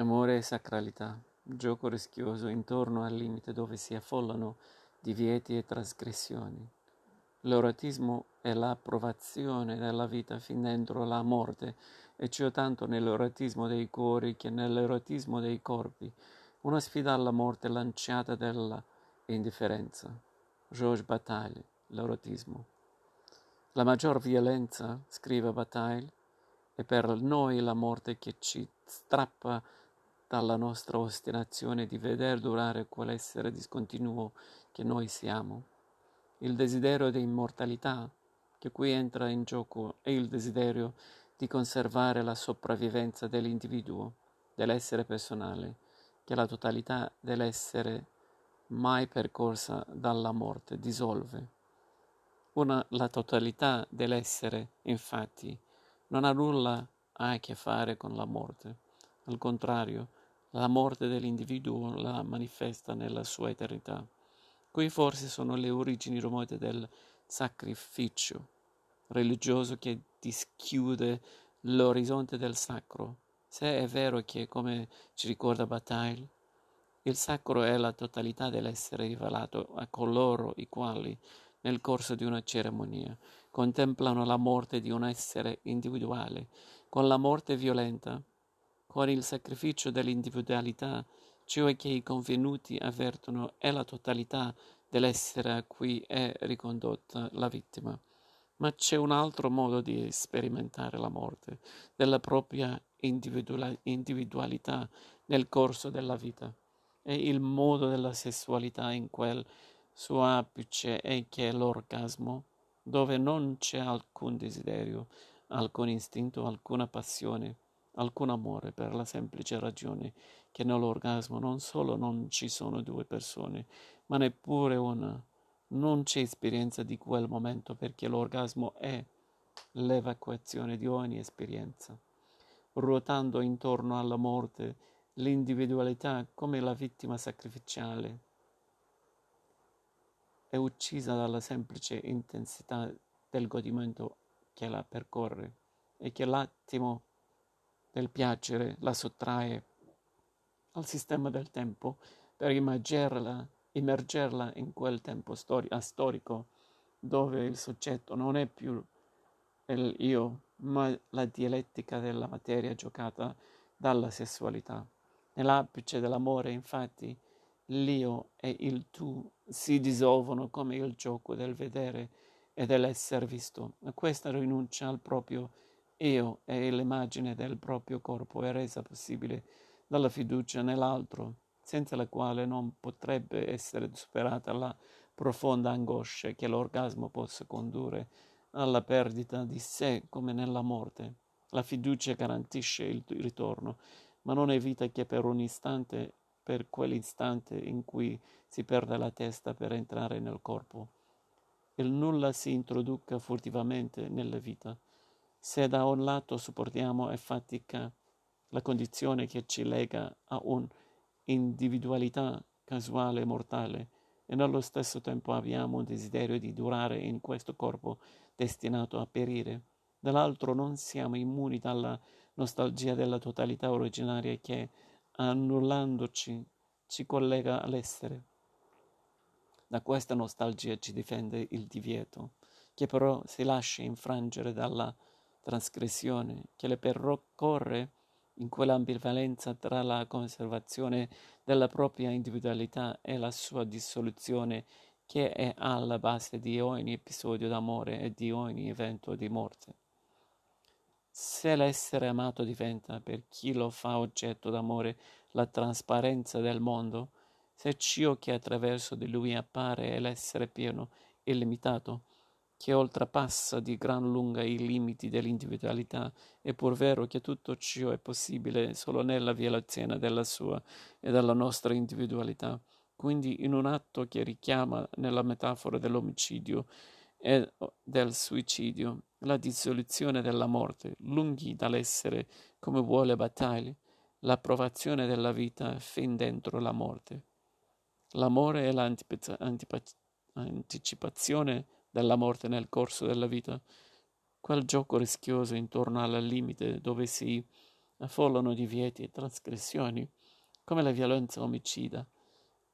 Amore e sacralità, gioco rischioso intorno al limite dove si affollano divieti e trasgressioni. L'erotismo è l'approvazione della vita fin dentro la morte, e ciò tanto nell'erotismo dei cuori che nell'erotismo dei corpi, una sfida alla morte lanciata dalla indifferenza. Georges Bataille, l'erotismo. La maggior violenza, scrive Bataille, è per noi la morte che ci strappa dalla nostra ostinazione di veder durare quell'essere discontinuo che noi siamo. Il desiderio di immortalità che qui entra in gioco è il desiderio di conservare la sopravvivenza dell'individuo, dell'essere personale, che la totalità dell'essere mai percorsa dalla morte dissolve. Una, la totalità dell'essere, infatti, non ha nulla a che fare con la morte. Al contrario, la morte dell'individuo la manifesta nella sua eternità. Qui forse sono le origini remote del sacrificio religioso che dischiude l'orizzonte del sacro. Se è vero che, come ci ricorda Bataille, il sacro è la totalità dell'essere rivelato a coloro i quali, nel corso di una cerimonia, contemplano la morte di un essere individuale, con la morte violenta con il sacrificio dell'individualità, ciò che i convenuti avvertono è la totalità dell'essere a cui è ricondotta la vittima. Ma c'è un altro modo di sperimentare la morte, della propria individualità nel corso della vita. È il modo della sessualità in quel suo apice è che è l'orgasmo, dove non c'è alcun desiderio, alcun istinto, alcuna passione alcun amore per la semplice ragione che nell'orgasmo non solo non ci sono due persone, ma neppure una. Non c'è esperienza di quel momento perché l'orgasmo è l'evacuazione di ogni esperienza. Ruotando intorno alla morte, l'individualità come la vittima sacrificiale è uccisa dalla semplice intensità del godimento che la percorre e che l'attimo del piacere la sottrae al sistema del tempo per immergerla, immergerla in quel tempo stori- storico dove il soggetto non è più il io, ma la dialettica della materia giocata dalla sessualità. Nell'apice dell'amore, infatti, l'io e il tu si dissolvono come il gioco del vedere e dell'essere visto, e questa rinuncia al proprio io e l'immagine del proprio corpo è resa possibile dalla fiducia nell'altro, senza la quale non potrebbe essere superata la profonda angoscia che l'orgasmo possa condurre alla perdita di sé come nella morte. La fiducia garantisce il ritorno, ma non evita che per un istante, per quell'istante in cui si perde la testa per entrare nel corpo, il nulla si introduca furtivamente nella vita. Se da un lato supportiamo e fatica la condizione che ci lega a un'individualità casuale e mortale, e nello stesso tempo abbiamo un desiderio di durare in questo corpo destinato a perire, dall'altro non siamo immuni dalla nostalgia della totalità originaria che, annullandoci, ci collega all'essere. Da questa nostalgia ci difende il divieto, che però si lascia infrangere dalla trasgressione che le percorre in quell'ambivalenza tra la conservazione della propria individualità e la sua dissoluzione che è alla base di ogni episodio d'amore e di ogni evento di morte. Se l'essere amato diventa per chi lo fa oggetto d'amore la trasparenza del mondo, se ciò che attraverso di lui appare è l'essere pieno, illimitato, che oltrepassa di gran lunga i limiti dell'individualità, è pur vero che tutto ciò è possibile solo nella violazione della sua e della nostra individualità. Quindi in un atto che richiama nella metafora dell'omicidio e del suicidio la dissoluzione della morte, lunghi dall'essere come vuole Bataille, l'approvazione della vita fin dentro la morte. L'amore è l'anticipazione della morte nel corso della vita, quel gioco rischioso intorno al limite dove si affollano divieti e trasgressioni, come la violenza omicida.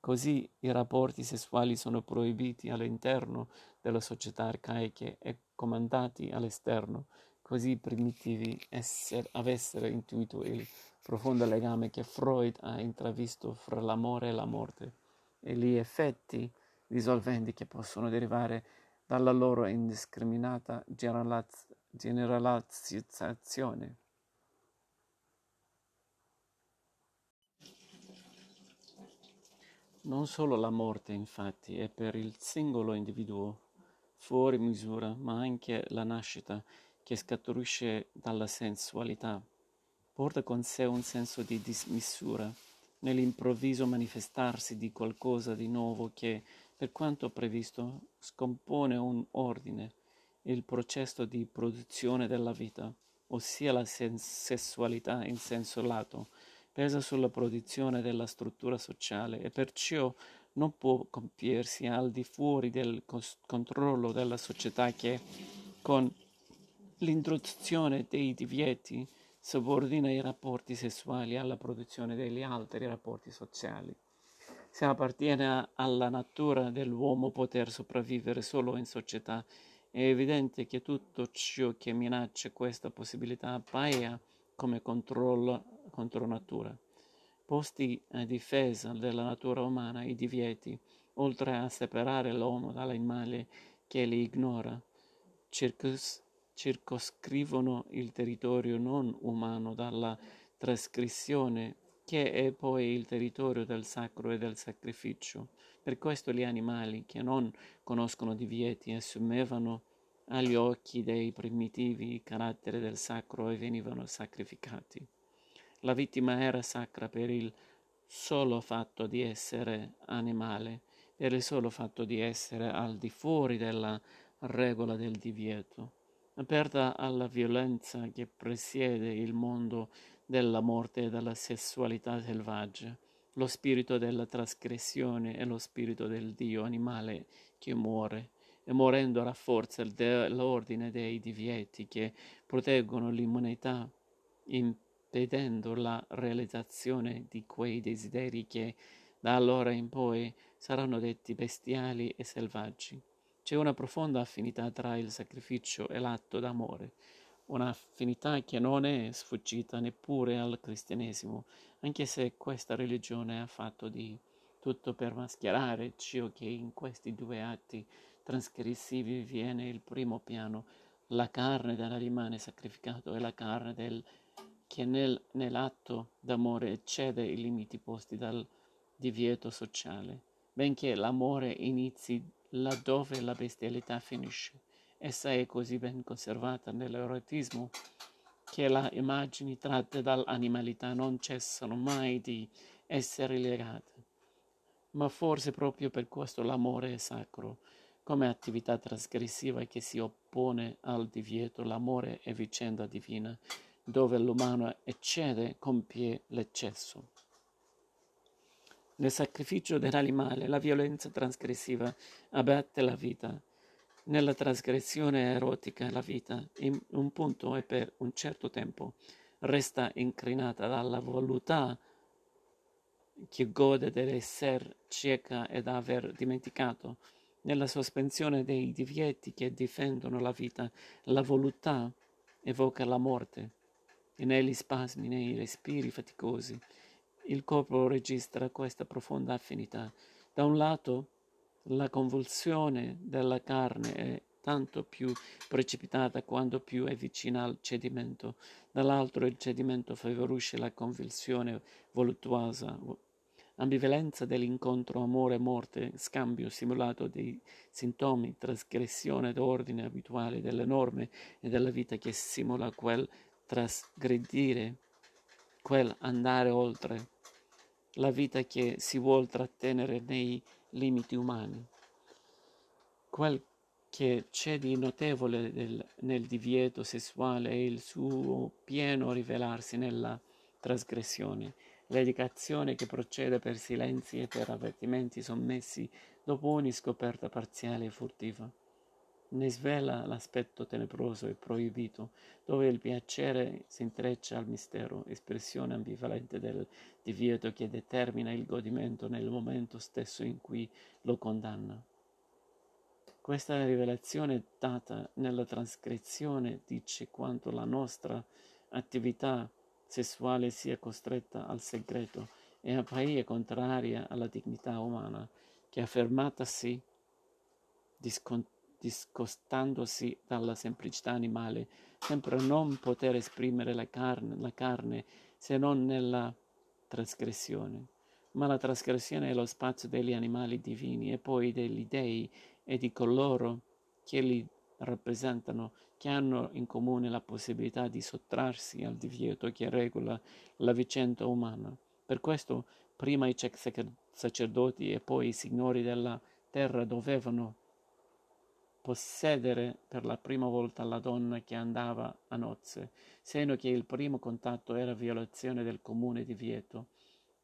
Così i rapporti sessuali sono proibiti all'interno delle società arcaiche e comandati all'esterno, così primitivi esser, avessero intuito il profondo legame che Freud ha intravisto fra l'amore e la morte e gli effetti risolventi che possono derivare dalla loro indiscriminata generalizzazione. Non solo la morte, infatti, è per il singolo individuo fuori misura, ma anche la nascita, che scaturisce dalla sensualità, porta con sé un senso di dismisura, nell'improvviso manifestarsi di qualcosa di nuovo che, per quanto previsto, scompone un ordine, il processo di produzione della vita, ossia la sessualità in senso lato, pesa sulla produzione della struttura sociale e perciò non può compiersi al di fuori del controllo della società che, con l'introduzione dei divieti, subordina i rapporti sessuali alla produzione degli altri rapporti sociali. Se appartiene alla natura dell'uomo poter sopravvivere solo in società, è evidente che tutto ciò che minaccia questa possibilità appaia come controllo contro natura. Posti a difesa della natura umana i divieti, oltre a separare l'uomo dall'animale che li ignora, circos- circoscrivono il territorio non umano dalla trascrizione, che è poi il territorio del sacro e del sacrificio. Per questo gli animali che non conoscono divieti assumevano agli occhi dei primitivi il carattere del sacro e venivano sacrificati. La vittima era sacra per il solo fatto di essere animale, per il solo fatto di essere al di fuori della regola del divieto, aperta alla violenza che presiede il mondo della morte e della sessualità selvaggia, lo spirito della trasgressione e lo spirito del Dio animale che muore e morendo rafforza l'ordine dei divieti che proteggono l'immunità in vedendo la realizzazione di quei desideri che da allora in poi saranno detti bestiali e selvaggi. C'è una profonda affinità tra il sacrificio e l'atto d'amore, un'affinità che non è sfuggita neppure al cristianesimo, anche se questa religione ha fatto di tutto per mascherare ciò che in questi due atti trasgressivi viene il primo piano, la carne dell'animale sacrificato e la carne del che nel, nell'atto d'amore eccede i limiti posti dal divieto sociale, benché l'amore inizi laddove la bestialità finisce. Essa è così ben conservata nell'erotismo che le immagini tratte dall'animalità non cessano mai di essere legate. Ma forse proprio per questo l'amore è sacro, come attività trasgressiva che si oppone al divieto, l'amore è vicenda divina dove l'umano eccede, compie l'eccesso. Nel sacrificio dell'animale la violenza trasgressiva abbatte la vita. Nella trasgressione erotica la vita, in un punto e per un certo tempo, resta incrinata dalla voluttà che gode dell'essere cieca ed aver dimenticato. Nella sospensione dei divieti che difendono la vita, la voluttà evoca la morte e negli spasmi, nei respiri faticosi. Il corpo registra questa profonda affinità. Da un lato, la convulsione della carne è tanto più precipitata quanto più è vicina al cedimento, dall'altro il cedimento favorisce la convulsione voluttuosa, ambivalenza dell'incontro amore-morte, scambio simulato dei sintomi, trasgressione d'ordine abituale delle norme e della vita che simula quel trasgredire, quel andare oltre. La vita che si vuol trattenere nei limiti umani. Quel che c'è di notevole del, nel divieto sessuale è il suo pieno rivelarsi nella trasgressione, l'educazione che procede per silenzi e per avvertimenti sommessi dopo ogni scoperta parziale e furtiva. Ne svela l'aspetto tenebroso e proibito, dove il piacere si intreccia al mistero, espressione ambivalente del divieto che determina il godimento nel momento stesso in cui lo condanna. Questa rivelazione data nella trasgressione dice quanto la nostra attività sessuale sia costretta al segreto e appaia contraria alla dignità umana, che affermatasi discontinuamente discostandosi dalla semplicità animale, sembra non poter esprimere la carne, la carne se non nella trasgressione. Ma la trasgressione è lo spazio degli animali divini e poi degli dei e di coloro che li rappresentano, che hanno in comune la possibilità di sottrarsi al divieto che regola la vicenda umana. Per questo prima i sacerdoti e poi i signori della terra dovevano possedere per la prima volta la donna che andava a nozze, segno che il primo contatto era violazione del comune divieto,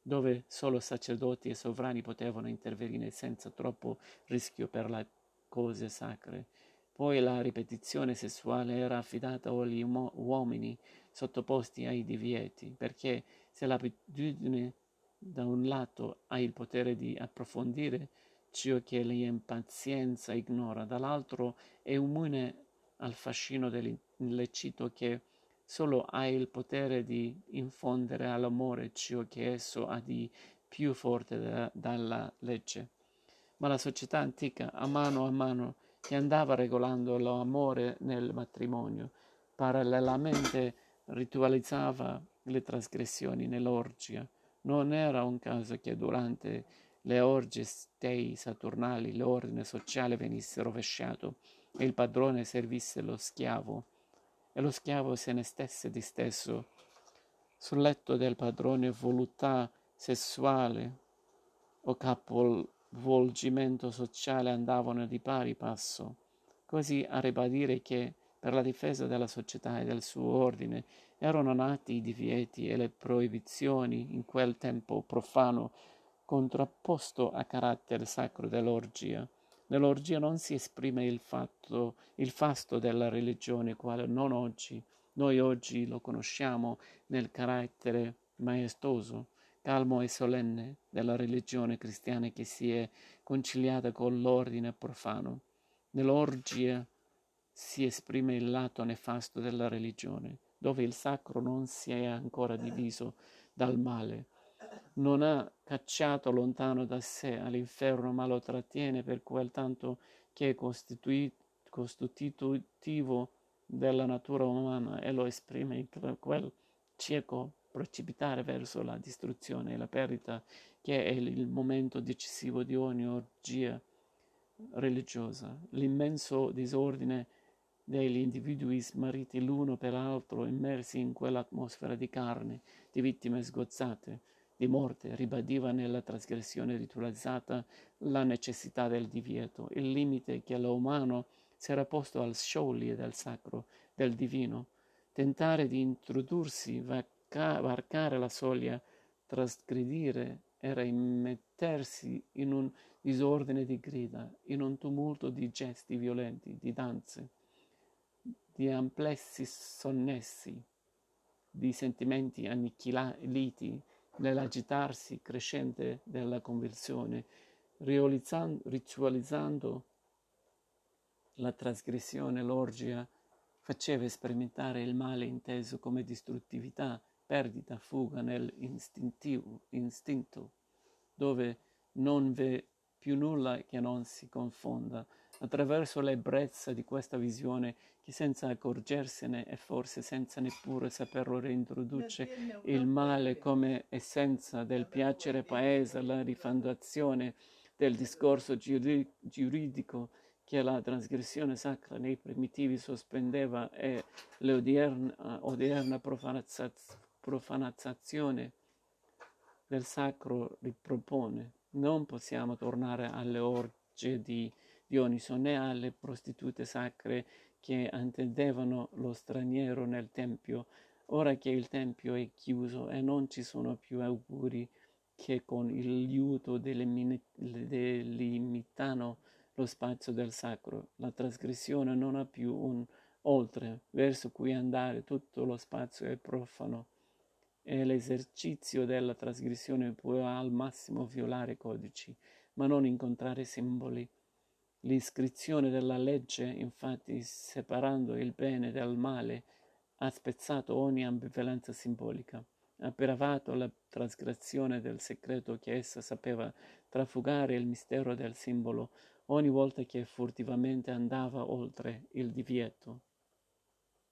dove solo sacerdoti e sovrani potevano intervenire senza troppo rischio per le cose sacre. Poi la ripetizione sessuale era affidata agli uomini sottoposti ai divieti, perché se l'abitudine da un lato ha il potere di approfondire ciò che l'impazienza ignora, dall'altro è immune al fascino dell'illecito che solo ha il potere di infondere all'amore ciò che esso ha di più forte da, dalla legge. Ma la società antica, a mano a mano che andava regolando l'amore nel matrimonio, parallelamente ritualizzava le trasgressioni nell'orgia. Non era un caso che durante le orge dei saturnali, l'ordine sociale venisse rovesciato e il padrone servisse lo schiavo e lo schiavo se ne stesse disteso. Sul letto del padrone voluttà sessuale o capovolgimento sociale andavano di pari passo, così a ribadire che per la difesa della società e del suo ordine erano nati i divieti e le proibizioni in quel tempo profano contrapposto a carattere sacro dell'orgia. Nell'orgia non si esprime il, fatto, il fasto della religione, quale non oggi. Noi oggi lo conosciamo nel carattere maestoso, calmo e solenne della religione cristiana che si è conciliata con l'ordine profano. Nell'orgia si esprime il lato nefasto della religione, dove il sacro non si è ancora diviso dal male, non ha cacciato lontano da sé all'inferno, ma lo trattiene per quel tanto che è costitutivo della natura umana e lo esprime in quel cieco precipitare verso la distruzione e la perdita che è il momento decisivo di ogni orgia religiosa. L'immenso disordine degli individui smarriti l'uno per l'altro, immersi in quell'atmosfera di carne, di vittime sgozzate, di morte, ribadiva nella trasgressione ritualizzata la necessità del divieto, il limite che l'umano si era posto al scioglie del sacro, del divino. Tentare di introdursi, varcare la soglia, trasgredire era immettersi in un disordine di grida, in un tumulto di gesti violenti, di danze, di amplessi sonnessi, di sentimenti annichiliti, nell'agitarsi crescente della conversione, ritualizzando la trasgressione, l'orgia, faceva sperimentare il male inteso come distruttività, perdita, fuga nell'istinto, dove non v'è più nulla che non si confonda. Attraverso l'ebbrezza di questa visione che senza accorgersene e forse senza neppure saperlo reintroduce il male come essenza del piacere paese, la rifondazione del discorso giuridico che la trasgressione sacra nei primitivi sospendeva e l'odierna profanazzazione del sacro ripropone. Non possiamo tornare alle orge di Dioniso né alle prostitute sacre che antedevano lo straniero nel tempio, ora che il tempio è chiuso e non ci sono più auguri che con il liuto delimitano lo spazio del sacro. La trasgressione non ha più un oltre verso cui andare, tutto lo spazio è profano e l'esercizio della trasgressione può al massimo violare codici, ma non incontrare simboli. L'iscrizione della legge, infatti, separando il bene dal male, ha spezzato ogni ambivalenza simbolica, ha peravato la trasgressione del segreto che essa sapeva trafugare il mistero del simbolo ogni volta che furtivamente andava oltre il divieto.